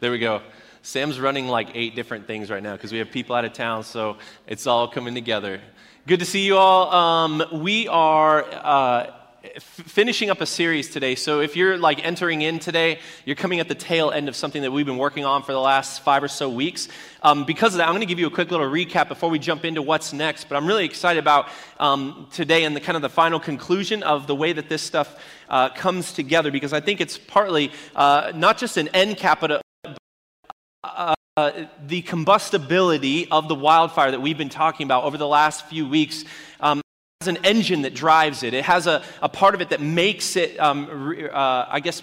There we go. Sam's running like eight different things right now because we have people out of town, so it's all coming together. Good to see you all. Um, we are uh, f- finishing up a series today. So if you're like entering in today, you're coming at the tail end of something that we've been working on for the last five or so weeks. Um, because of that, I'm going to give you a quick little recap before we jump into what's next. But I'm really excited about um, today and the kind of the final conclusion of the way that this stuff uh, comes together because I think it's partly uh, not just an end cap, but a, uh, the combustibility of the wildfire that we've been talking about over the last few weeks um, has an engine that drives it. It has a, a part of it that makes it, um, uh, I guess,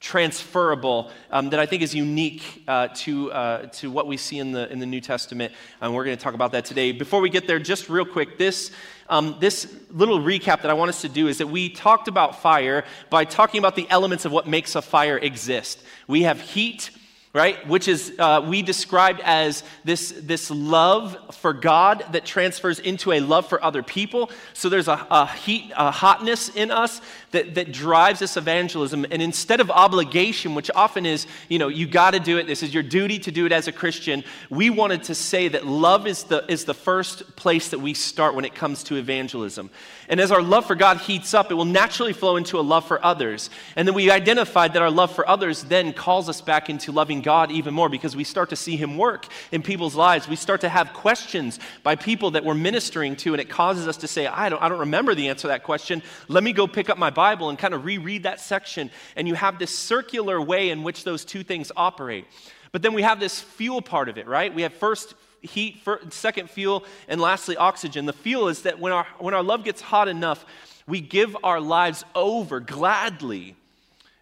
transferable um, that I think is unique uh, to, uh, to what we see in the, in the New Testament. And we're going to talk about that today. Before we get there, just real quick, this, um, this little recap that I want us to do is that we talked about fire by talking about the elements of what makes a fire exist. We have heat, right? Which is, uh, we described as this, this love for God that transfers into a love for other people. So there's a, a heat, a hotness in us that, that drives this evangelism. And instead of obligation, which often is, you know, you got to do it, this is your duty to do it as a Christian, we wanted to say that love is the, is the first place that we start when it comes to evangelism. And as our love for God heats up, it will naturally flow into a love for others. And then we identified that our love for others then calls us back into loving God even more because we start to see Him work in people's lives. We start to have questions by people that we're ministering to, and it causes us to say, I don't, I don't remember the answer to that question. Let me go pick up my Bible and kind of reread that section. And you have this circular way in which those two things operate. But then we have this fuel part of it, right? We have first heat, first, second fuel, and lastly, oxygen. The fuel is that when our, when our love gets hot enough, we give our lives over gladly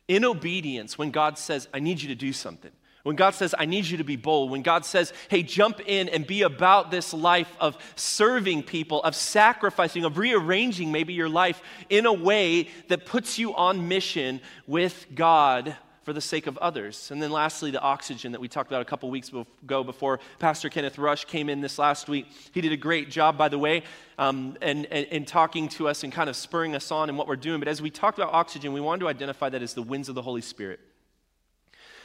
in obedience when God says, I need you to do something. When God says, I need you to be bold. When God says, hey, jump in and be about this life of serving people, of sacrificing, of rearranging maybe your life in a way that puts you on mission with God for the sake of others. And then lastly, the oxygen that we talked about a couple weeks ago before Pastor Kenneth Rush came in this last week. He did a great job, by the way, um, and, and, and talking to us and kind of spurring us on in what we're doing. But as we talked about oxygen, we wanted to identify that as the winds of the Holy Spirit.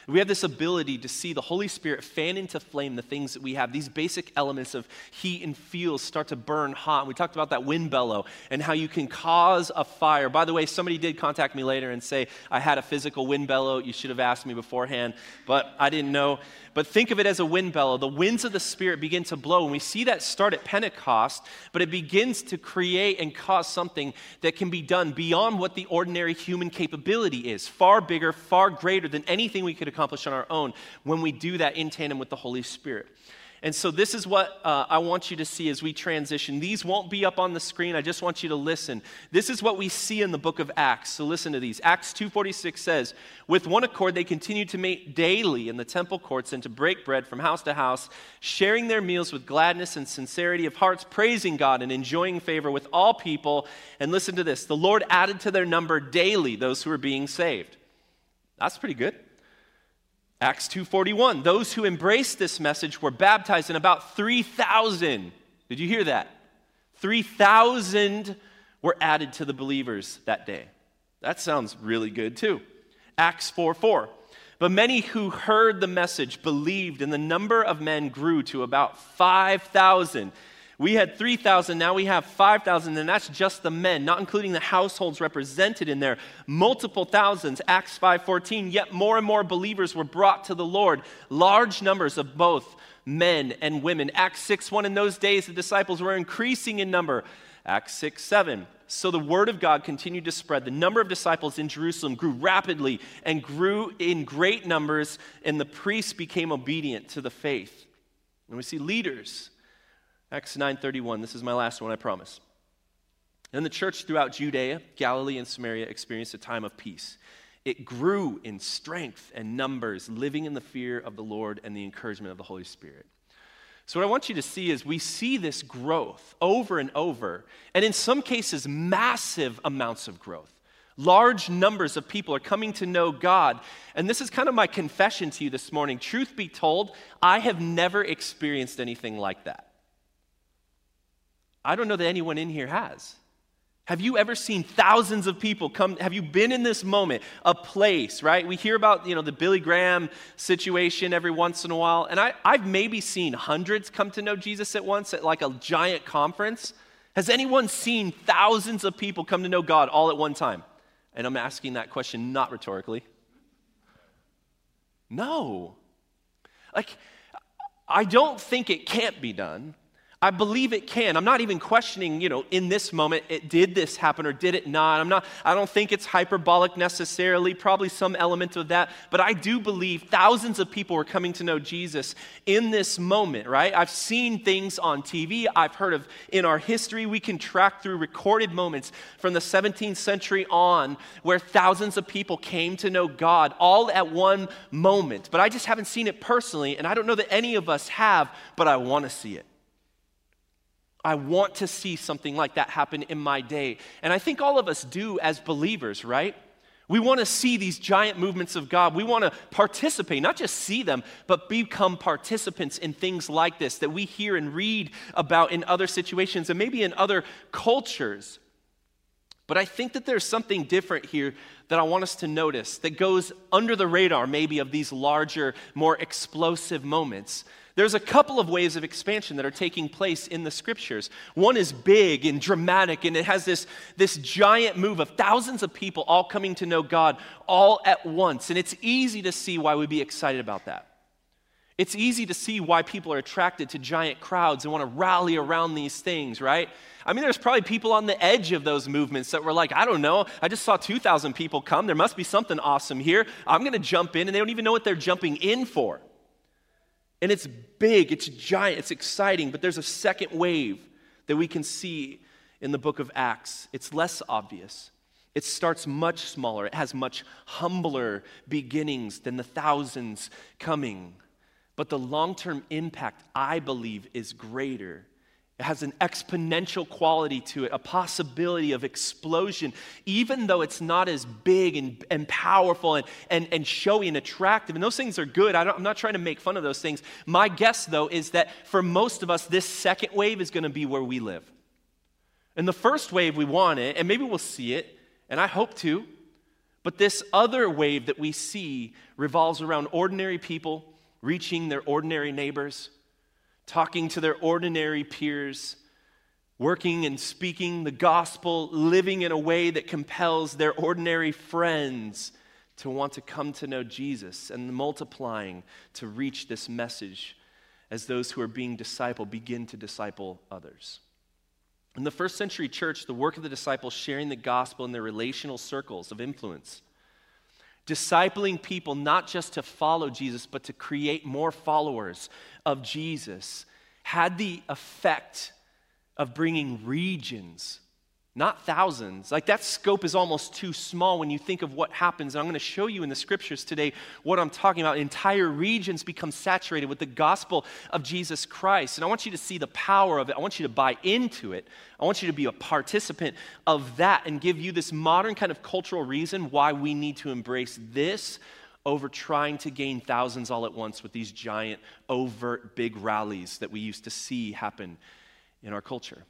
We have this ability to see the Holy Spirit fan into flame the things that we have. These basic elements of heat and fuel start to burn hot. We talked about that wind bellow and how you can cause a fire. By the way, somebody did contact me later and say, I had a physical wind bellow. You should have asked me beforehand, but I didn't know. But think of it as a wind bellow. The winds of the Spirit begin to blow. And we see that start at Pentecost, but it begins to create and cause something that can be done beyond what the ordinary human capability is. Far bigger, far greater than anything we could accomplish on our own when we do that in tandem with the Holy Spirit. And so, this is what uh, I want you to see as we transition. These won't be up on the screen. I just want you to listen. This is what we see in the book of Acts. So, listen to these. Acts 2.46 says, With one accord, they continued to meet daily in the temple courts and to break bread from house to house, sharing their meals with gladness and sincerity of hearts, praising God and enjoying favor with all people. And listen to this the Lord added to their number daily those who were being saved. That's pretty good. Acts 2:41 Those who embraced this message were baptized and about 3000 Did you hear that? 3000 were added to the believers that day. That sounds really good too. Acts 4 4. But many who heard the message believed, and the number of men grew to about 5,000. We had 3,000, now we have 5,000, and that's just the men, not including the households represented in there. Multiple thousands, Acts 5:14, yet more and more believers were brought to the Lord, large numbers of both men and women. Acts 6:1 in those days the disciples were increasing in number. Acts 6:7 so the word of God continued to spread. The number of disciples in Jerusalem grew rapidly and grew in great numbers, and the priests became obedient to the faith. And we see leaders Acts 9:31. This is my last one, I promise. And the church throughout Judea, Galilee, and Samaria experienced a time of peace. It grew in strength and numbers, living in the fear of the Lord and the encouragement of the Holy Spirit. So, what I want you to see is we see this growth over and over, and in some cases, massive amounts of growth. Large numbers of people are coming to know God. And this is kind of my confession to you this morning. Truth be told, I have never experienced anything like that. I don't know that anyone in here has. Have you ever seen thousands of people come? Have you been in this moment, a place, right? We hear about, you know, the Billy Graham situation every once in a while, and I, I've maybe seen hundreds come to know Jesus at once at like a giant conference. Has anyone seen thousands of people come to know God all at one time? And I'm asking that question not rhetorically. No. Like, I don't think it can't be done. I believe it can. I'm not even questioning, you know, in this moment, it, did this happen or did it not? I'm not, I don't think it's hyperbolic necessarily, probably some element of that, but I do believe thousands of people are coming to know Jesus in this moment, right? I've seen things on TV, I've heard of in our history, we can track through recorded moments from the 17th century on where thousands of people came to know God all at one moment. But I just haven't seen it personally, and I don't know that any of us have, but I want to see it. I want to see something like that happen in my day. And I think all of us do as believers, right? We want to see these giant movements of God. We want to participate, not just see them, but become participants in things like this that we hear and read about in other situations and maybe in other cultures. But I think that there's something different here that I want us to notice that goes under the radar, maybe, of these larger, more explosive moments. There's a couple of waves of expansion that are taking place in the scriptures. One is big and dramatic, and it has this, this giant move of thousands of people all coming to know God all at once. And it's easy to see why we'd be excited about that. It's easy to see why people are attracted to giant crowds and want to rally around these things, right? I mean, there's probably people on the edge of those movements that were like, I don't know, I just saw 2,000 people come. There must be something awesome here. I'm going to jump in, and they don't even know what they're jumping in for. And it's big, it's giant, it's exciting, but there's a second wave that we can see in the book of Acts. It's less obvious. It starts much smaller, it has much humbler beginnings than the thousands coming. But the long term impact, I believe, is greater it has an exponential quality to it, a possibility of explosion, even though it's not as big and, and powerful and, and, and showy and attractive. And those things are good. I am not trying to make fun of those things. My guess, though, is that for most of us, this second wave is going to be where we live. And the first wave, we want it, and maybe we'll see it, and I hope to. But this other wave that we see revolves around ordinary people reaching their ordinary neighbors talking to their ordinary peers, working and speaking the gospel, living in a way that compels their ordinary friends to want to come to know Jesus, and multiplying to reach this message as those who are being discipled begin to disciple others. In the first century church, the work of the disciples sharing the gospel in their relational circles of influence discipling people not just to follow Jesus, but to create more followers of Jesus, had the effect of bringing regions, not thousands. Like that scope is almost too small when you think of what happens. And I'm going to show you in the scriptures today what I'm talking about. Entire regions become saturated with the gospel of Jesus Christ. And I want you to see the power of it. I want you to buy into it. I want you to be a participant of that and give you this modern kind of cultural reason why we need to embrace this over trying to gain thousands all at once with these giant, overt, big rallies that we used to see happen in our culture.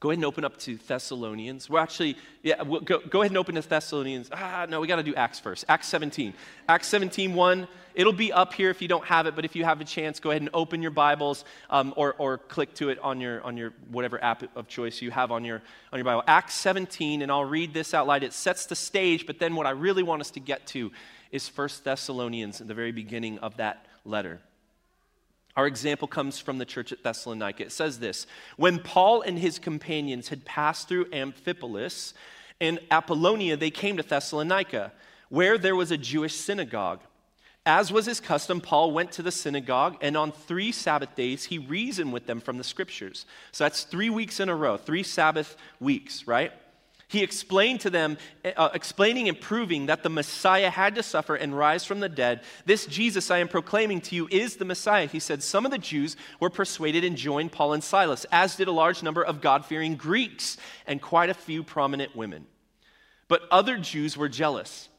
Go ahead and open up to Thessalonians. We're actually, yeah, we'll go, go ahead and open to Thessalonians. Ah, no, we got to do Acts first. Acts 17. Acts 17, 1. It'll be up here if you don't have it, but if you have a chance, go ahead and open your Bibles um, or, or click to it on your, on your whatever app of choice you have on your, on your Bible. Acts 17, and I'll read this out loud. It sets the stage, but then what I really want us to get to is 1 Thessalonians in the very beginning of that letter. Our example comes from the church at Thessalonica. It says this When Paul and his companions had passed through Amphipolis and Apollonia, they came to Thessalonica, where there was a Jewish synagogue. As was his custom, Paul went to the synagogue, and on three Sabbath days, he reasoned with them from the scriptures. So that's three weeks in a row, three Sabbath weeks, right? He explained to them, uh, explaining and proving that the Messiah had to suffer and rise from the dead. This Jesus I am proclaiming to you is the Messiah. He said, Some of the Jews were persuaded and joined Paul and Silas, as did a large number of God fearing Greeks and quite a few prominent women. But other Jews were jealous.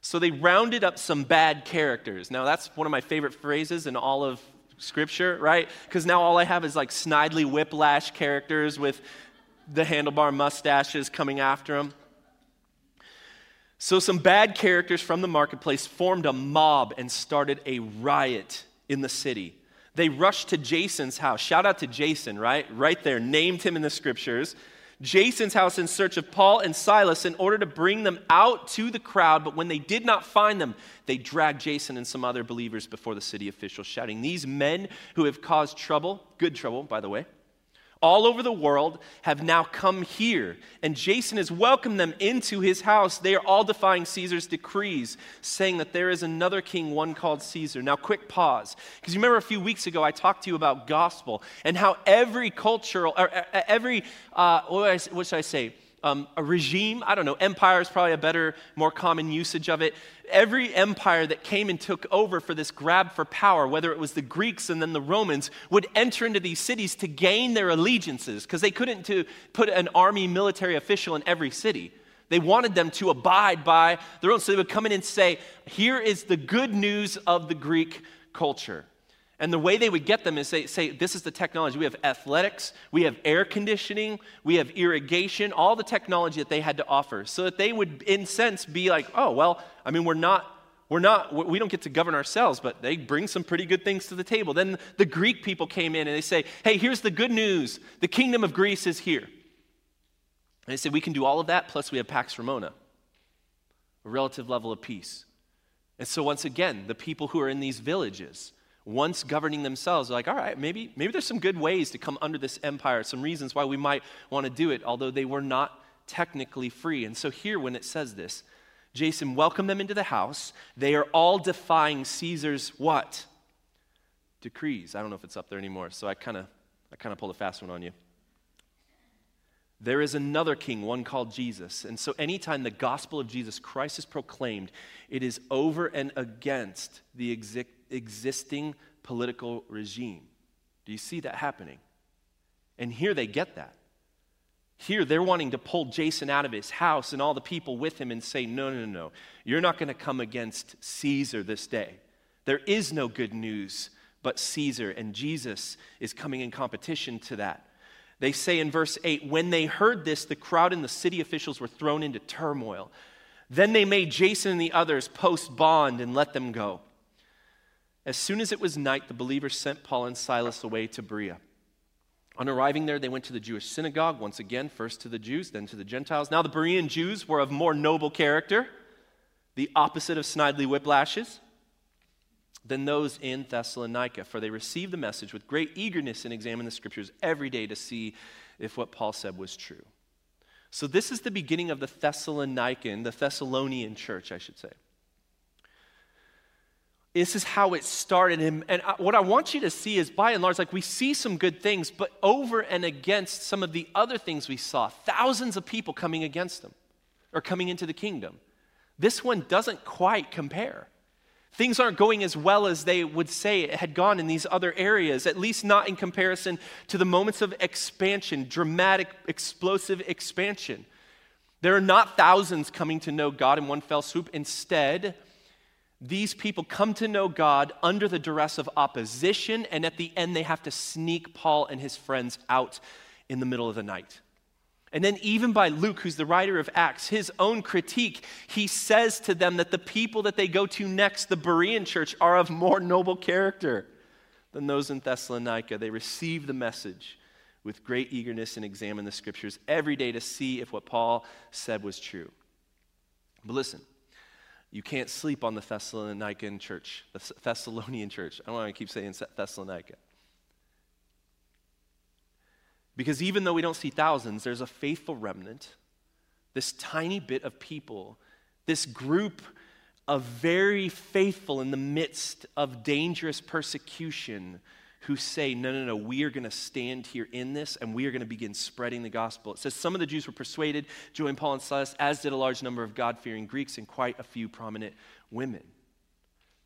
So they rounded up some bad characters. Now, that's one of my favorite phrases in all of Scripture, right? Because now all I have is like snidely whiplash characters with the handlebar mustaches coming after him. So, some bad characters from the marketplace formed a mob and started a riot in the city. They rushed to Jason's house. Shout out to Jason, right? Right there, named him in the scriptures. Jason's house in search of Paul and Silas in order to bring them out to the crowd. But when they did not find them, they dragged Jason and some other believers before the city officials, shouting, These men who have caused trouble, good trouble, by the way, all over the world have now come here, and Jason has welcomed them into his house. They are all defying Caesar's decrees, saying that there is another king, one called Caesar. Now, quick pause, because you remember a few weeks ago I talked to you about gospel and how every cultural, or every, uh, what should I say? Um, a regime. I don't know, empire is probably a better, more common usage of it. Every empire that came and took over for this grab for power, whether it was the Greeks and then the Romans, would enter into these cities to gain their allegiances because they couldn't to put an army military official in every city. They wanted them to abide by their own. So they would come in and say, Here is the good news of the Greek culture. And the way they would get them is say, say, this is the technology. We have athletics, we have air conditioning, we have irrigation, all the technology that they had to offer. So that they would, in sense, be like, oh, well, I mean, we're not, we're not, we don't get to govern ourselves, but they bring some pretty good things to the table. Then the Greek people came in and they say, hey, here's the good news. The kingdom of Greece is here. And they said, we can do all of that, plus we have Pax Romana, a relative level of peace. And so, once again, the people who are in these villages, once governing themselves, like, all right, maybe, maybe there's some good ways to come under this empire, some reasons why we might want to do it, although they were not technically free. And so here, when it says this, Jason welcomed them into the house. They are all defying Caesar's what? Decrees. I don't know if it's up there anymore, so I kind of I kind of pulled a fast one on you. There is another king, one called Jesus. And so, anytime the gospel of Jesus Christ is proclaimed, it is over and against the exi- existing political regime. Do you see that happening? And here they get that. Here they're wanting to pull Jason out of his house and all the people with him and say, no, no, no, you're not going to come against Caesar this day. There is no good news but Caesar, and Jesus is coming in competition to that. They say in verse 8, when they heard this, the crowd and the city officials were thrown into turmoil. Then they made Jason and the others post bond and let them go. As soon as it was night, the believers sent Paul and Silas away to Berea. On arriving there, they went to the Jewish synagogue, once again, first to the Jews, then to the Gentiles. Now, the Berean Jews were of more noble character, the opposite of snidely whiplashes, than those in Thessalonica, for they received the message with great eagerness and examined the scriptures every day to see if what Paul said was true. So, this is the beginning of the Thessalonican, the Thessalonian church, I should say. This is how it started. And, and what I want you to see is, by and large, like we see some good things, but over and against some of the other things we saw, thousands of people coming against them or coming into the kingdom. This one doesn't quite compare. Things aren't going as well as they would say it had gone in these other areas, at least not in comparison to the moments of expansion, dramatic, explosive expansion. There are not thousands coming to know God in one fell swoop. Instead, these people come to know God under the duress of opposition, and at the end, they have to sneak Paul and his friends out in the middle of the night. And then, even by Luke, who's the writer of Acts, his own critique, he says to them that the people that they go to next, the Berean church, are of more noble character than those in Thessalonica. They receive the message with great eagerness and examine the scriptures every day to see if what Paul said was true. But listen, you can't sleep on the Thessalonican church, the Thessalonian church. I don't want to keep saying Thessalonica. Because even though we don't see thousands, there's a faithful remnant, this tiny bit of people, this group of very faithful in the midst of dangerous persecution who say, no, no, no, we are going to stand here in this and we are going to begin spreading the gospel. It says some of the Jews were persuaded, joined Paul and Silas, as did a large number of God fearing Greeks and quite a few prominent women.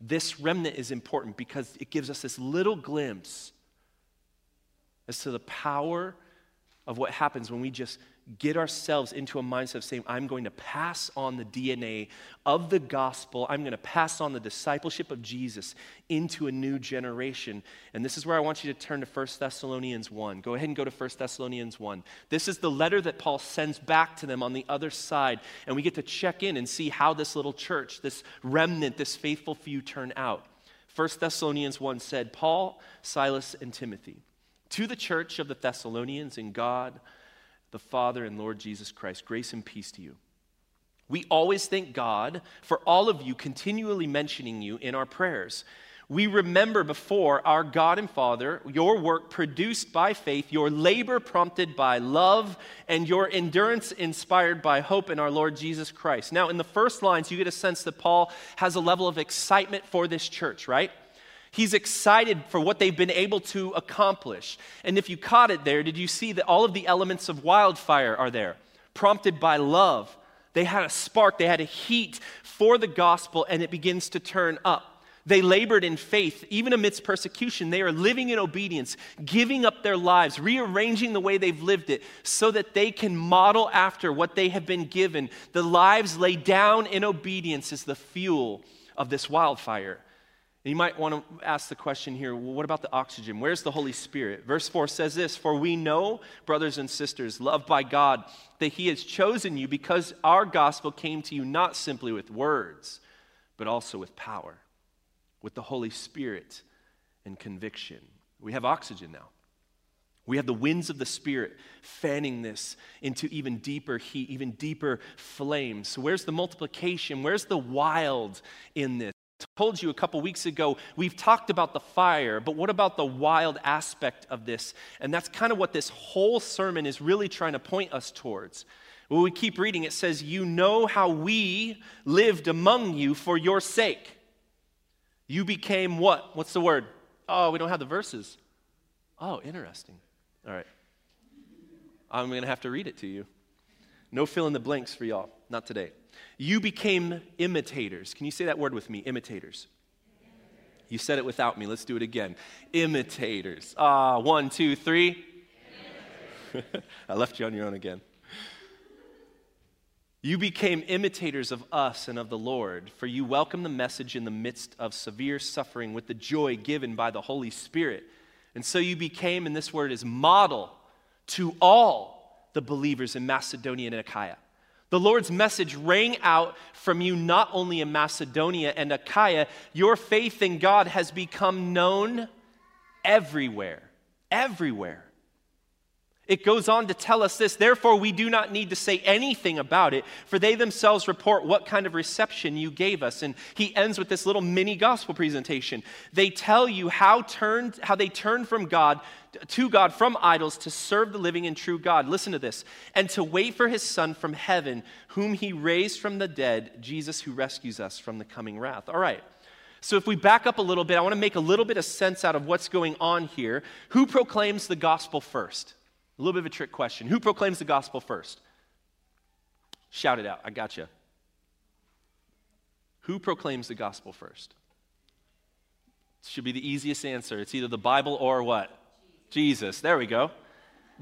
This remnant is important because it gives us this little glimpse as to the power of what happens when we just get ourselves into a mindset of saying, I'm going to pass on the DNA of the gospel. I'm going to pass on the discipleship of Jesus into a new generation. And this is where I want you to turn to 1 Thessalonians 1. Go ahead and go to 1 Thessalonians 1. This is the letter that Paul sends back to them on the other side. And we get to check in and see how this little church, this remnant, this faithful few turn out. 1 Thessalonians 1 said, Paul, Silas, and Timothy, to the church of the Thessalonians in God, the Father and Lord Jesus Christ. Grace and peace to you. We always thank God for all of you continually mentioning you in our prayers. We remember before our God and Father your work produced by faith, your labor prompted by love, and your endurance inspired by hope in our Lord Jesus Christ. Now, in the first lines, you get a sense that Paul has a level of excitement for this church, right? He's excited for what they've been able to accomplish. And if you caught it there, did you see that all of the elements of wildfire are there? Prompted by love. They had a spark, they had a heat for the gospel, and it begins to turn up. They labored in faith, even amidst persecution. They are living in obedience, giving up their lives, rearranging the way they've lived it so that they can model after what they have been given. The lives laid down in obedience is the fuel of this wildfire. You might want to ask the question here well, what about the oxygen? Where's the Holy Spirit? Verse 4 says this For we know, brothers and sisters, loved by God, that He has chosen you because our gospel came to you not simply with words, but also with power, with the Holy Spirit and conviction. We have oxygen now. We have the winds of the Spirit fanning this into even deeper heat, even deeper flames. So, where's the multiplication? Where's the wild in this? Told you a couple weeks ago, we've talked about the fire, but what about the wild aspect of this? And that's kind of what this whole sermon is really trying to point us towards. When we keep reading, it says, You know how we lived among you for your sake. You became what? What's the word? Oh, we don't have the verses. Oh, interesting. All right. I'm going to have to read it to you. No fill in the blanks for y'all. Not today. You became imitators. Can you say that word with me? Imitators. You said it without me. Let's do it again. Imitators. Ah, one, two, three. I left you on your own again. You became imitators of us and of the Lord, for you welcomed the message in the midst of severe suffering with the joy given by the Holy Spirit. And so you became, and this word is model to all the believers in Macedonia and Achaia. The Lord's message rang out from you not only in Macedonia and Achaia, your faith in God has become known everywhere. Everywhere. It goes on to tell us this therefore, we do not need to say anything about it, for they themselves report what kind of reception you gave us. And he ends with this little mini gospel presentation. They tell you how, turned, how they turned from God to God from idols to serve the living and true God. Listen to this. And to wait for his Son from heaven, whom he raised from the dead, Jesus who rescues us from the coming wrath. All right. So, if we back up a little bit, I want to make a little bit of sense out of what's going on here. Who proclaims the gospel first? A little bit of a trick question. Who proclaims the gospel first? Shout it out. I got you. Who proclaims the gospel first? Should be the easiest answer. It's either the Bible or what? Jesus. There we go.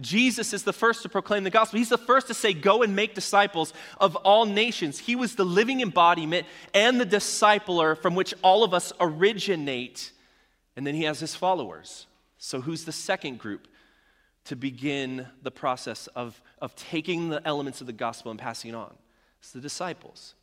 Jesus is the first to proclaim the gospel. He's the first to say, Go and make disciples of all nations. He was the living embodiment and the discipler from which all of us originate. And then he has his followers. So, who's the second group? To begin the process of, of taking the elements of the gospel and passing it on. It's the disciples.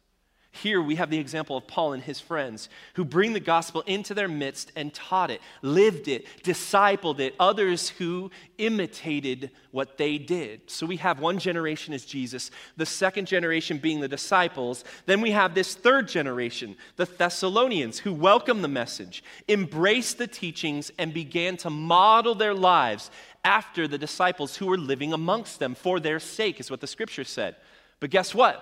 Here we have the example of Paul and his friends who bring the gospel into their midst and taught it, lived it, discipled it, others who imitated what they did. So we have one generation as Jesus, the second generation being the disciples. Then we have this third generation, the Thessalonians, who welcomed the message, embraced the teachings, and began to model their lives after the disciples who were living amongst them for their sake, is what the scripture said. But guess what?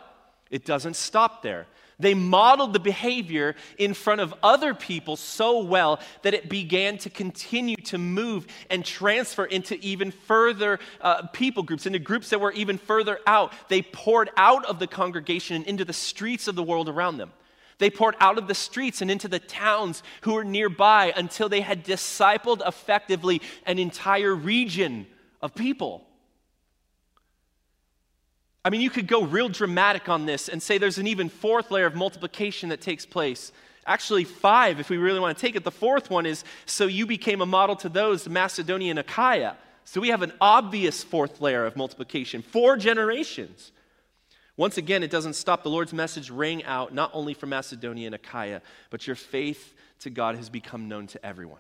It doesn't stop there. They modeled the behavior in front of other people so well that it began to continue to move and transfer into even further uh, people groups, into groups that were even further out. They poured out of the congregation and into the streets of the world around them. They poured out of the streets and into the towns who were nearby until they had discipled effectively an entire region of people. I mean, you could go real dramatic on this and say there's an even fourth layer of multiplication that takes place. Actually, five, if we really want to take it. The fourth one is so you became a model to those, Macedonia and Achaia. So we have an obvious fourth layer of multiplication, four generations. Once again, it doesn't stop. The Lord's message rang out not only for Macedonia and Achaia, but your faith to God has become known to everyone.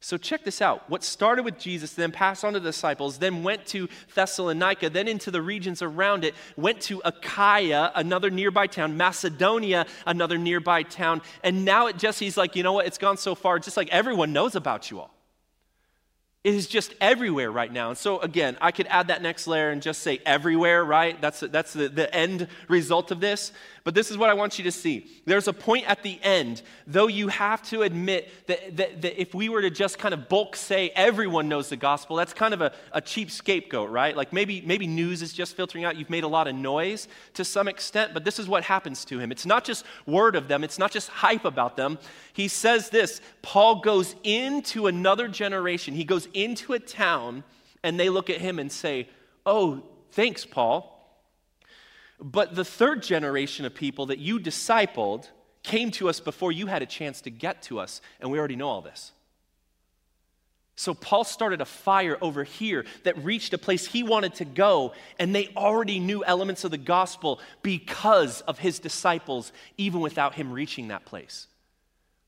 So check this out. What started with Jesus, then passed on to the disciples, then went to Thessalonica, then into the regions around it, went to Achaia, another nearby town, Macedonia, another nearby town, and now it just, he's like, you know what, it's gone so far, just like everyone knows about you all. It is just everywhere right now. And so, again, I could add that next layer and just say everywhere, right? That's, that's the, the end result of this. But this is what I want you to see. There's a point at the end, though you have to admit that, that, that if we were to just kind of bulk say everyone knows the gospel, that's kind of a, a cheap scapegoat, right? Like maybe, maybe news is just filtering out. You've made a lot of noise to some extent, but this is what happens to him. It's not just word of them, it's not just hype about them. He says this Paul goes into another generation, he goes into a town, and they look at him and say, Oh, thanks, Paul. But the third generation of people that you discipled came to us before you had a chance to get to us, and we already know all this. So Paul started a fire over here that reached a place he wanted to go, and they already knew elements of the gospel because of his disciples, even without him reaching that place.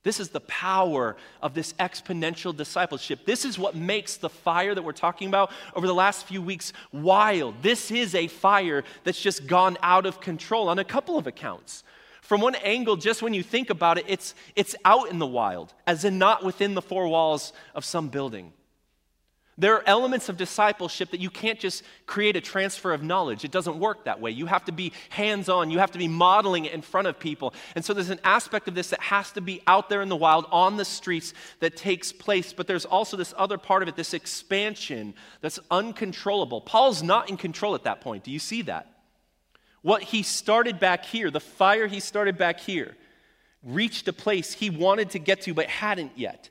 This is the power of this exponential discipleship. This is what makes the fire that we're talking about over the last few weeks wild. This is a fire that's just gone out of control on a couple of accounts. From one angle, just when you think about it, it's, it's out in the wild, as in not within the four walls of some building. There are elements of discipleship that you can't just create a transfer of knowledge. It doesn't work that way. You have to be hands on, you have to be modeling it in front of people. And so there's an aspect of this that has to be out there in the wild, on the streets, that takes place. But there's also this other part of it, this expansion that's uncontrollable. Paul's not in control at that point. Do you see that? What he started back here, the fire he started back here, reached a place he wanted to get to but hadn't yet.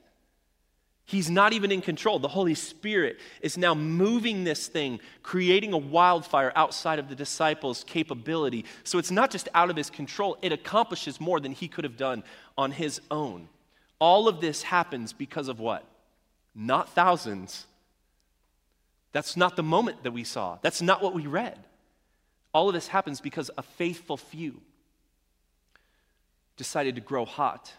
He's not even in control. The Holy Spirit is now moving this thing, creating a wildfire outside of the disciples' capability. So it's not just out of his control, it accomplishes more than he could have done on his own. All of this happens because of what? Not thousands. That's not the moment that we saw. That's not what we read. All of this happens because a faithful few decided to grow hot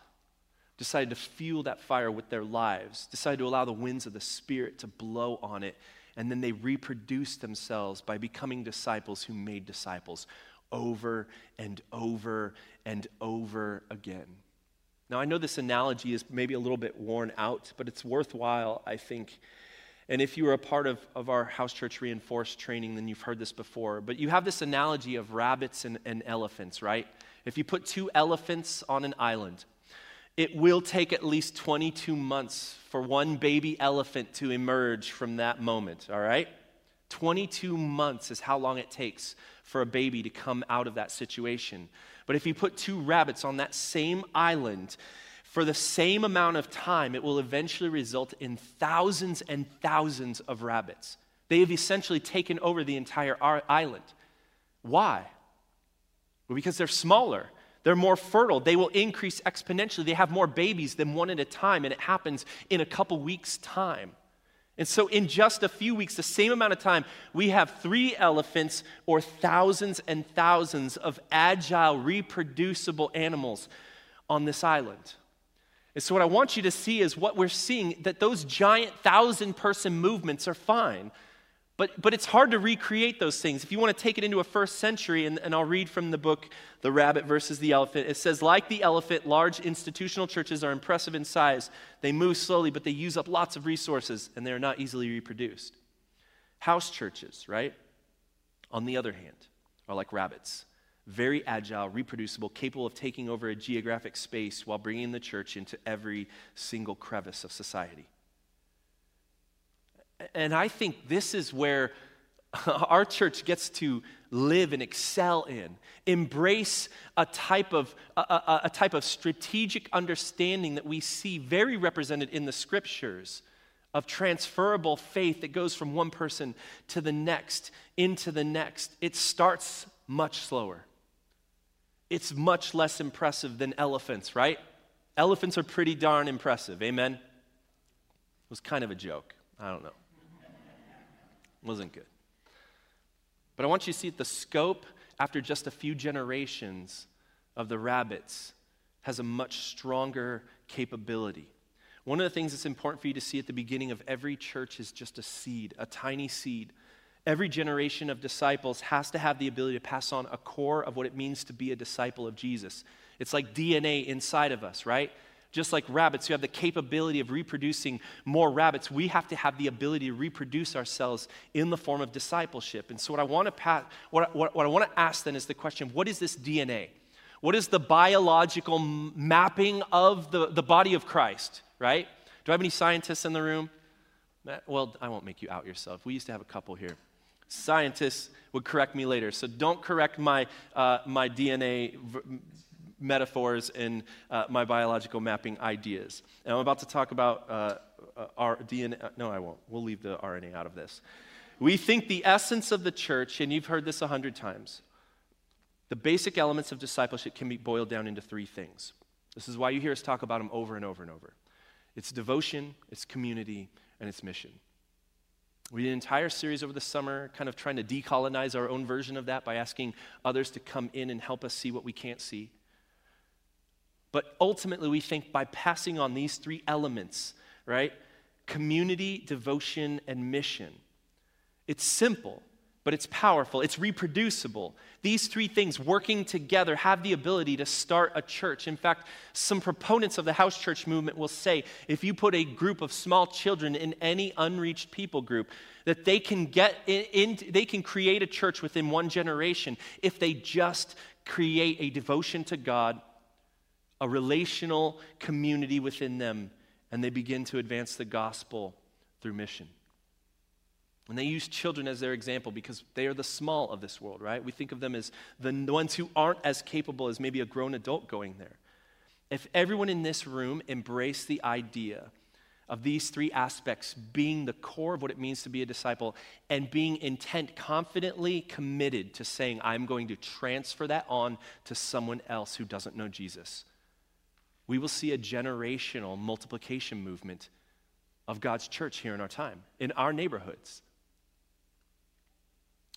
decided to fuel that fire with their lives, decided to allow the winds of the Spirit to blow on it, and then they reproduced themselves by becoming disciples who made disciples over and over and over again. Now, I know this analogy is maybe a little bit worn out, but it's worthwhile, I think. And if you were a part of, of our house church reinforced training, then you've heard this before. But you have this analogy of rabbits and, and elephants, right? If you put two elephants on an island, it will take at least 22 months for one baby elephant to emerge from that moment, all right? 22 months is how long it takes for a baby to come out of that situation. But if you put two rabbits on that same island for the same amount of time, it will eventually result in thousands and thousands of rabbits. They have essentially taken over the entire island. Why? Well, because they're smaller. They're more fertile. They will increase exponentially. They have more babies than one at a time, and it happens in a couple weeks' time. And so, in just a few weeks, the same amount of time, we have three elephants or thousands and thousands of agile, reproducible animals on this island. And so, what I want you to see is what we're seeing that those giant thousand person movements are fine. But, but it's hard to recreate those things. If you want to take it into a first century, and, and I'll read from the book, The Rabbit versus the Elephant, it says, like the elephant, large institutional churches are impressive in size. They move slowly, but they use up lots of resources, and they are not easily reproduced. House churches, right, on the other hand, are like rabbits very agile, reproducible, capable of taking over a geographic space while bringing the church into every single crevice of society. And I think this is where our church gets to live and excel in embrace a type of a, a, a, type of strategic understanding that we see very represented in the scriptures of transferable faith that goes from one person to the next, into the next, it starts much slower. It's much less impressive than elephants, right? Elephants are pretty darn impressive. Amen? It was kind of a joke. I don't know. Wasn't good. But I want you to see that the scope after just a few generations of the rabbits has a much stronger capability. One of the things that's important for you to see at the beginning of every church is just a seed, a tiny seed. Every generation of disciples has to have the ability to pass on a core of what it means to be a disciple of Jesus. It's like DNA inside of us, right? Just like rabbits who have the capability of reproducing more rabbits, we have to have the ability to reproduce ourselves in the form of discipleship. And so, what I want to, pass, what, what, what I want to ask then is the question what is this DNA? What is the biological mapping of the, the body of Christ? right? Do I have any scientists in the room? Well, I won't make you out yourself. We used to have a couple here. Scientists would correct me later, so don't correct my, uh, my DNA v- metaphors in uh, my biological mapping ideas. And I'm about to talk about uh, uh our DNA. Uh, no, I won't. We'll leave the RNA out of this. We think the essence of the church, and you've heard this a hundred times, the basic elements of discipleship can be boiled down into three things. This is why you hear us talk about them over and over and over. It's devotion, it's community, and it's mission. We did an entire series over the summer, kind of trying to decolonize our own version of that by asking others to come in and help us see what we can't see. But ultimately, we think by passing on these three elements, right? Community, devotion, and mission. It's simple, but it's powerful, it's reproducible. These three things working together have the ability to start a church. In fact, some proponents of the house church movement will say if you put a group of small children in any unreached people group, that they can get in, in they can create a church within one generation if they just create a devotion to God, a relational community within them, and they begin to advance the gospel through mission. And they use children as their example because they are the small of this world, right? We think of them as the ones who aren't as capable as maybe a grown adult going there. If everyone in this room embraced the idea of these three aspects being the core of what it means to be a disciple and being intent, confidently committed to saying, I'm going to transfer that on to someone else who doesn't know Jesus, we will see a generational multiplication movement of God's church here in our time, in our neighborhoods.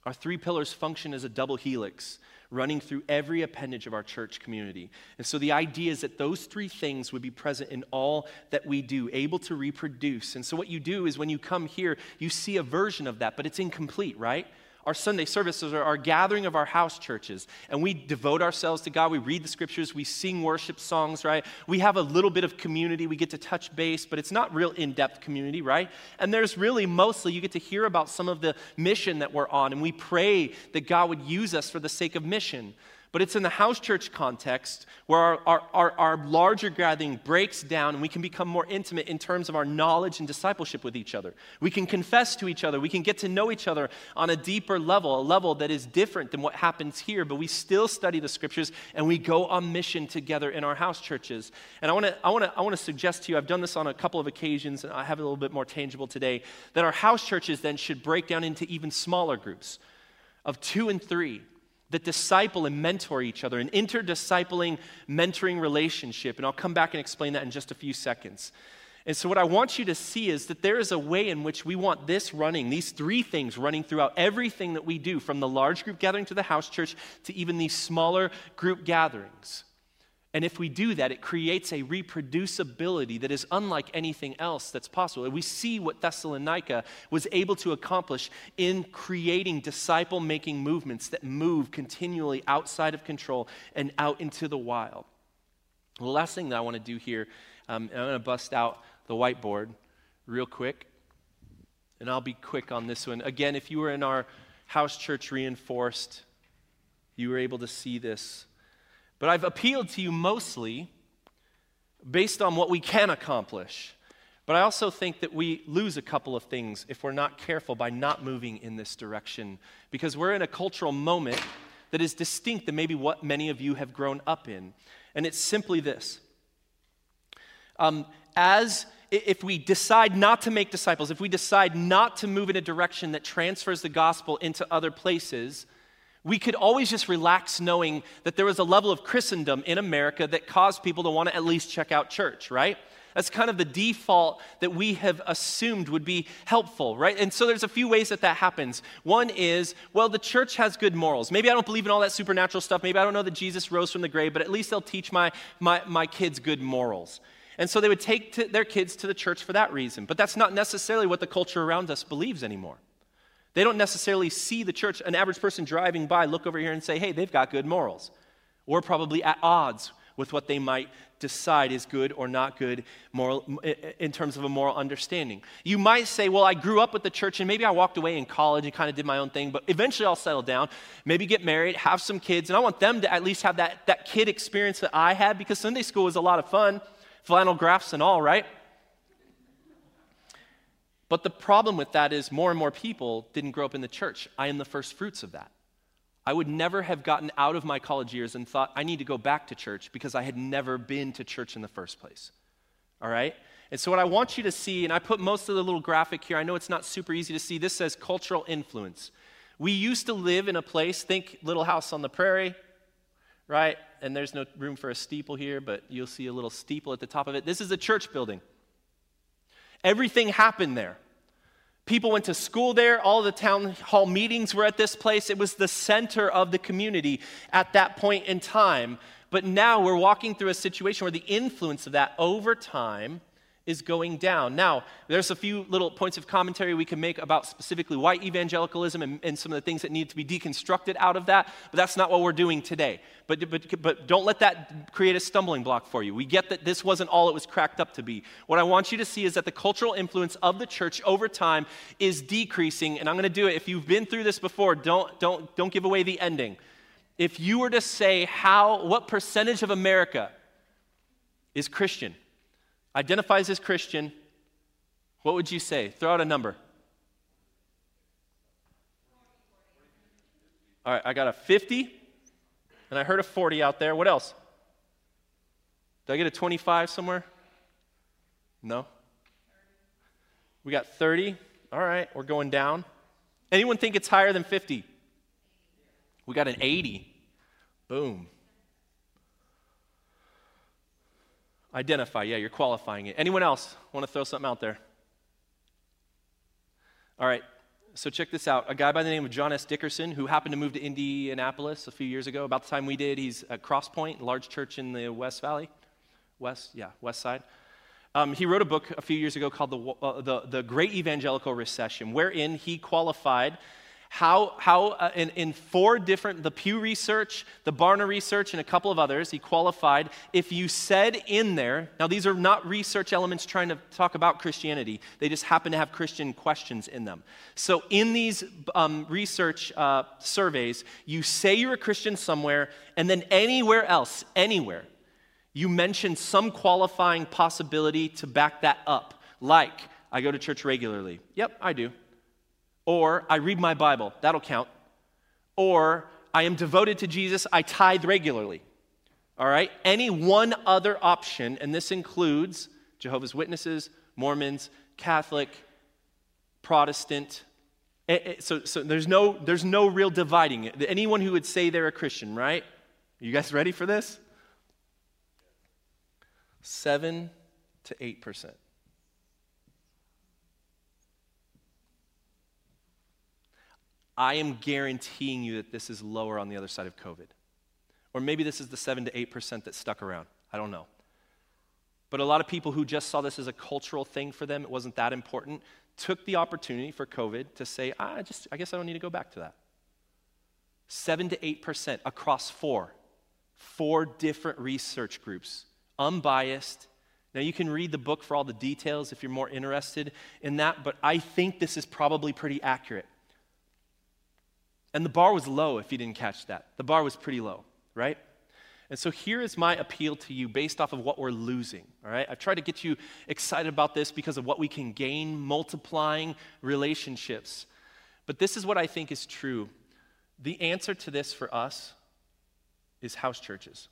Our three pillars function as a double helix running through every appendage of our church community. And so the idea is that those three things would be present in all that we do, able to reproduce. And so what you do is when you come here, you see a version of that, but it's incomplete, right? Our Sunday services are our gathering of our house churches, and we devote ourselves to God. We read the scriptures, we sing worship songs, right? We have a little bit of community, we get to touch base, but it's not real in depth community, right? And there's really mostly you get to hear about some of the mission that we're on, and we pray that God would use us for the sake of mission. But it's in the house church context where our, our, our, our, larger gathering breaks down and we can become more intimate in terms of our knowledge and discipleship with each other. We can confess to each other. We can get to know each other on a deeper level, a level that is different than what happens here, but we still study the scriptures and we go on mission together in our house churches. And I want to I wanna, I wanna suggest to you, I've done this on a couple of occasions and I have it a little bit more tangible today, that our house churches then should break down into even smaller groups of two and three that disciple and mentor each other, an interdiscipling mentoring relationship. And I'll come back and explain that in just a few seconds. And so, what I want you to see is that there is a way in which we want this running, these three things running throughout everything that we do, from the large group gathering to the house church to even these smaller group gatherings. And if we do that, it creates a reproducibility that is unlike anything else that's possible. And we see what Thessalonica was able to accomplish in creating disciple making movements that move continually outside of control and out into the wild. The last thing that I want to do here, um, I'm going to bust out the whiteboard real quick. And I'll be quick on this one. Again, if you were in our house church reinforced, you were able to see this but I've appealed to you mostly based on what we can accomplish. But I also think that we lose a couple of things if we're not careful by not moving in this direction because we're in a cultural moment that is distinct than maybe what many of you have grown up in. And it's simply this um, as if we decide not to make disciples, if we decide not to move in a direction that transfers the gospel into other places, we could always just relax knowing that there was a level of Christendom in America that caused people to want to at least check out church, right? That's kind of the default that we have assumed would be helpful, right? And so there's a few ways that that happens. One is, well, the church has good morals. Maybe I don't believe in all that supernatural stuff. Maybe I don't know that Jesus rose from the grave, but at least they'll teach my, my, my kids good morals. And so they would take their kids to the church for that reason. But that's not necessarily what the culture around us believes anymore. They don't necessarily see the church, an average person driving by, look over here and say, hey, they've got good morals. We're probably at odds with what they might decide is good or not good moral, in terms of a moral understanding. You might say, Well, I grew up with the church and maybe I walked away in college and kind of did my own thing, but eventually I'll settle down, maybe get married, have some kids, and I want them to at least have that, that kid experience that I had because Sunday school was a lot of fun, flannel graphs and all, right? But the problem with that is more and more people didn't grow up in the church. I am the first fruits of that. I would never have gotten out of my college years and thought, I need to go back to church because I had never been to church in the first place. All right? And so, what I want you to see, and I put most of the little graphic here, I know it's not super easy to see. This says cultural influence. We used to live in a place, think Little House on the Prairie, right? And there's no room for a steeple here, but you'll see a little steeple at the top of it. This is a church building. Everything happened there. People went to school there. All the town hall meetings were at this place. It was the center of the community at that point in time. But now we're walking through a situation where the influence of that over time is going down. Now, there's a few little points of commentary we can make about specifically white evangelicalism and, and, some of the things that need to be deconstructed out of that, but that's not what we're doing today. But, but, but don't let that create a stumbling block for you. We get that this wasn't all it was cracked up to be. What I want you to see is that the cultural influence of the church over time is decreasing, and I'm going to do it. If you've been through this before, don't, don't, don't give away the ending. If you were to say how, what percentage of America is Christian, identifies as Christian, what would you say? Throw out a number. All right, I got a 50, and I heard a 40 out there. What else? Did I get a 25 somewhere? No? We got 30. All right, we're going down. Anyone think it's higher than 50? We got an 80. Boom. Identify, yeah, you're qualifying it. Anyone else want to throw something out there? All right, so check this out. A guy by the name of John S. Dickerson, who happened to move to Indianapolis a few years ago, about the time we did, he's at Crosspoint, a large church in the West Valley. West, yeah, West Side. Um, he wrote a book a few years ago called the, uh, the, the Great Evangelical Recession, wherein he qualified how, how uh, in, in four different, the Pew Research, the Barna Research, and a couple of others, he qualified if you said in there, now these are not research elements trying to talk about Christianity, they just happen to have Christian questions in them. So in these um, research uh, surveys, you say you're a Christian somewhere, and then anywhere else, anywhere, you mention some qualifying possibility to back that up, like, I go to church regularly. Yep, I do. Or I read my Bible, that'll count. Or I am devoted to Jesus, I tithe regularly. All right? Any one other option, and this includes Jehovah's Witnesses, Mormons, Catholic, Protestant. Eh, eh, so, so there's, no, there's no real dividing. Anyone who would say they're a Christian, right? You guys ready for this? 7 to 8%. I am guaranteeing you that this is lower on the other side of COVID. Or maybe this is the 7 to 8% that stuck around. I don't know. But a lot of people who just saw this as a cultural thing for them, it wasn't that important, took the opportunity for COVID to say, ah, I, just, I guess I don't need to go back to that. 7 to 8% across four, four different research groups, unbiased. Now, you can read the book for all the details if you're more interested in that, but I think this is probably pretty accurate. And the bar was low if you didn't catch that. The bar was pretty low, right? And so here is my appeal to you based off of what we're losing, all right? I've tried to get you excited about this because of what we can gain multiplying relationships. But this is what I think is true. The answer to this for us is house churches.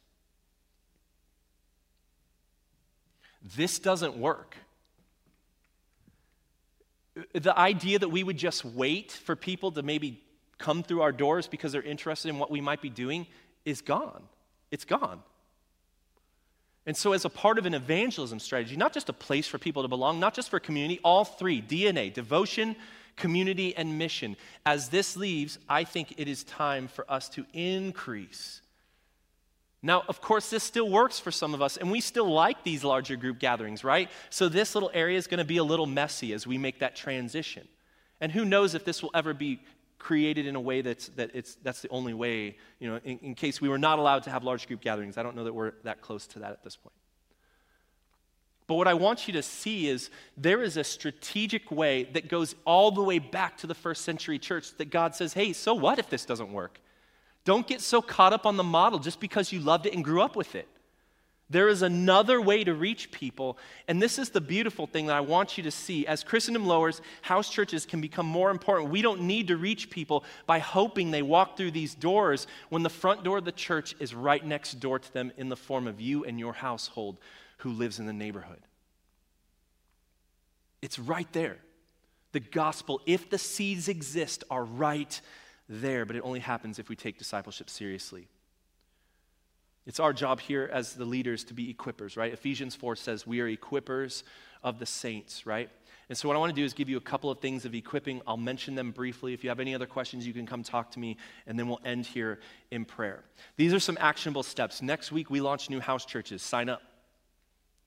This doesn't work the idea that we would just wait for people to maybe come through our doors because they're interested in what we might be doing is gone. It's gone. And so, as a part of an evangelism strategy, not just a place for people to belong, not just for community, all three DNA, devotion, community, and mission. As this leaves, I think it is time for us to increase. Now, of course, this still works for some of us, and we still like these larger group gatherings, right? So, this little area is going to be a little messy as we make that transition. And who knows if this will ever be created in a way that's, that it's, that's the only way, you know, in, in case we were not allowed to have large group gatherings. I don't know that we're that close to that at this point. But what I want you to see is there is a strategic way that goes all the way back to the first century church that God says, hey, so what if this doesn't work? Don't get so caught up on the model just because you loved it and grew up with it. There is another way to reach people, and this is the beautiful thing that I want you to see. As Christendom lowers, house churches can become more important. We don't need to reach people by hoping they walk through these doors when the front door of the church is right next door to them in the form of you and your household who lives in the neighborhood. It's right there. The gospel, if the seeds exist, are right there, but it only happens if we take discipleship seriously. It's our job here as the leaders to be equippers, right? Ephesians 4 says we are equippers of the saints, right? And so, what I want to do is give you a couple of things of equipping. I'll mention them briefly. If you have any other questions, you can come talk to me, and then we'll end here in prayer. These are some actionable steps. Next week, we launch new house churches. Sign up.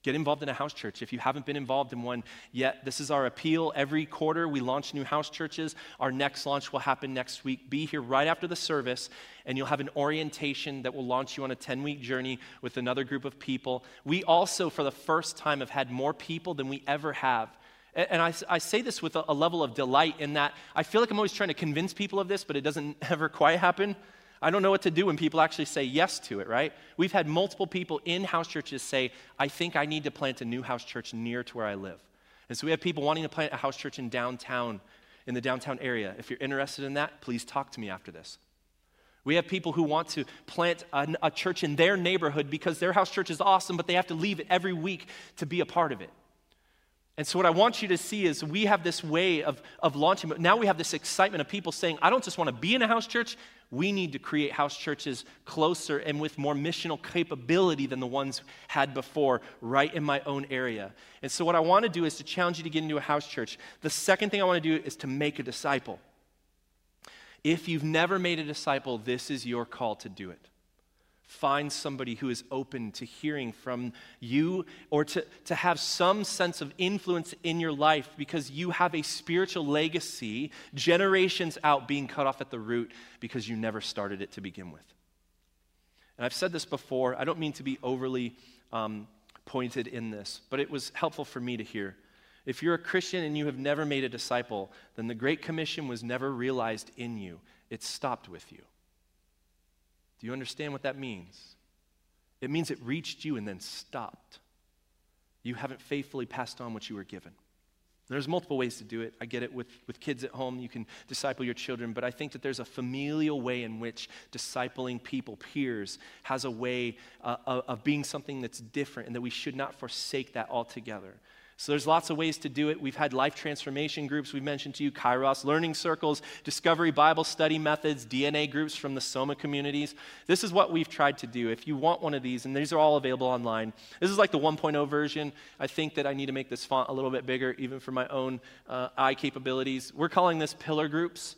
Get involved in a house church. If you haven't been involved in one yet, this is our appeal. Every quarter, we launch new house churches. Our next launch will happen next week. Be here right after the service, and you'll have an orientation that will launch you on a 10 week journey with another group of people. We also, for the first time, have had more people than we ever have. And I, I say this with a, a level of delight in that I feel like I'm always trying to convince people of this, but it doesn't ever quite happen. I don't know what to do when people actually say yes to it, right? We've had multiple people in house churches say, I think I need to plant a new house church near to where I live. And so we have people wanting to plant a house church in downtown, in the downtown area. If you're interested in that, please talk to me after this. We have people who want to plant a, a church in their neighborhood because their house church is awesome, but they have to leave it every week to be a part of it. And so, what I want you to see is we have this way of, of launching, but now we have this excitement of people saying, I don't just want to be in a house church, we need to create house churches closer and with more missional capability than the ones had before, right in my own area. And so, what I want to do is to challenge you to get into a house church. The second thing I want to do is to make a disciple. If you've never made a disciple, this is your call to do it. Find somebody who is open to hearing from you or to, to have some sense of influence in your life because you have a spiritual legacy generations out being cut off at the root because you never started it to begin with. And I've said this before, I don't mean to be overly um, pointed in this, but it was helpful for me to hear. If you're a Christian and you have never made a disciple, then the Great Commission was never realized in you, it stopped with you. Do you understand what that means? It means it reached you and then stopped. You haven't faithfully passed on what you were given. There's multiple ways to do it. I get it with, with kids at home. You can disciple your children, but I think that there's a familial way in which discipling people, peers, has a way uh, of, of being something that's different and that we should not forsake that altogether. So there's lots of ways to do it. We've had life transformation groups we've mentioned to you, Kairos, learning circles, discovery Bible study methods, DNA groups from the Soma communities. This is what we've tried to do. If you want one of these, and these are all available online, this is like the 1.0 version. I think that I need to make this font a little bit bigger, even for my own uh, eye capabilities. We're calling this pillar groups.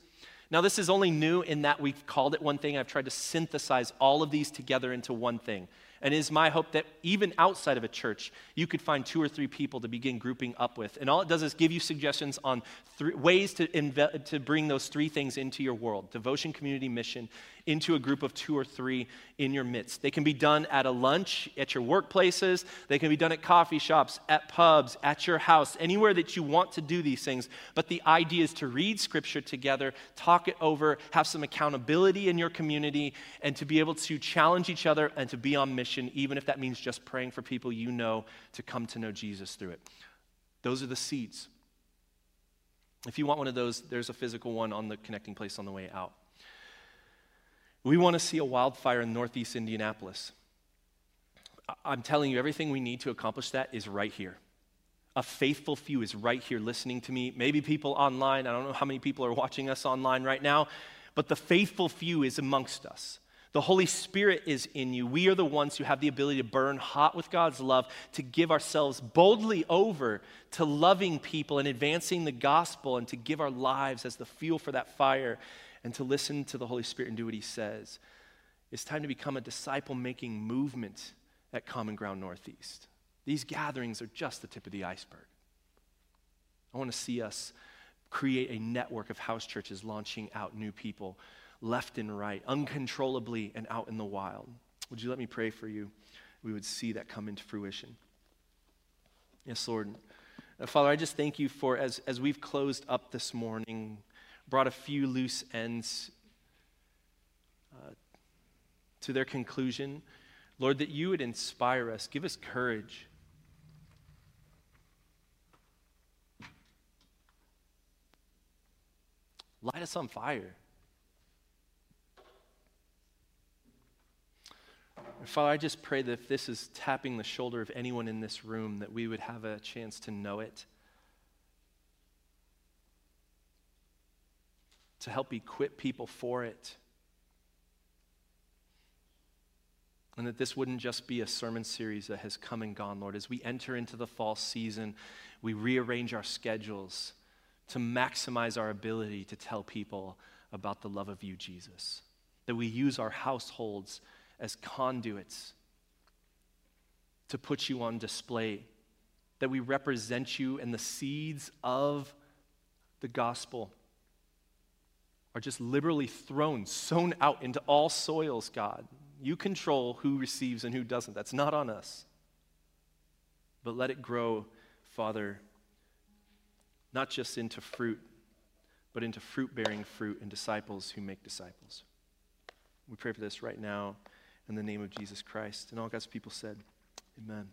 Now, this is only new in that we've called it one thing. I've tried to synthesize all of these together into one thing. And it is my hope that even outside of a church, you could find two or three people to begin grouping up with. And all it does is give you suggestions on three, ways to, inve- to bring those three things into your world devotion, community, mission, into a group of two or three in your midst. They can be done at a lunch, at your workplaces, they can be done at coffee shops, at pubs, at your house, anywhere that you want to do these things. But the idea is to read scripture together, talk it over, have some accountability in your community, and to be able to challenge each other and to be on mission, even if that means just praying for people you know to come to know Jesus through it. Those are the seeds. If you want one of those, there's a physical one on the connecting place on the way out. We want to see a wildfire in northeast Indianapolis. I'm telling you, everything we need to accomplish that is right here. A faithful few is right here listening to me. Maybe people online. I don't know how many people are watching us online right now, but the faithful few is amongst us. The Holy Spirit is in you. We are the ones who have the ability to burn hot with God's love, to give ourselves boldly over to loving people and advancing the gospel, and to give our lives as the fuel for that fire, and to listen to the Holy Spirit and do what He says. It's time to become a disciple making movement at Common Ground Northeast. These gatherings are just the tip of the iceberg. I want to see us create a network of house churches launching out new people left and right, uncontrollably and out in the wild. Would you let me pray for you? We would see that come into fruition. Yes, Lord. Uh, Father, I just thank you for as, as we've closed up this morning, brought a few loose ends uh, to their conclusion. Lord, that you would inspire us, give us courage. Light us on fire. Father, I just pray that if this is tapping the shoulder of anyone in this room, that we would have a chance to know it, to help equip people for it. And that this wouldn't just be a sermon series that has come and gone, Lord. As we enter into the fall season, we rearrange our schedules to maximize our ability to tell people about the love of you, Jesus. That we use our households as conduits to put you on display, that we represent you and the seeds of the gospel are just liberally thrown, sown out into all soils, God. You control who receives and who doesn't. That's not on us. But let it grow, Father, not just into fruit, but into fruit bearing fruit and disciples who make disciples. We pray for this right now in the name of Jesus Christ. And all God's people said, Amen.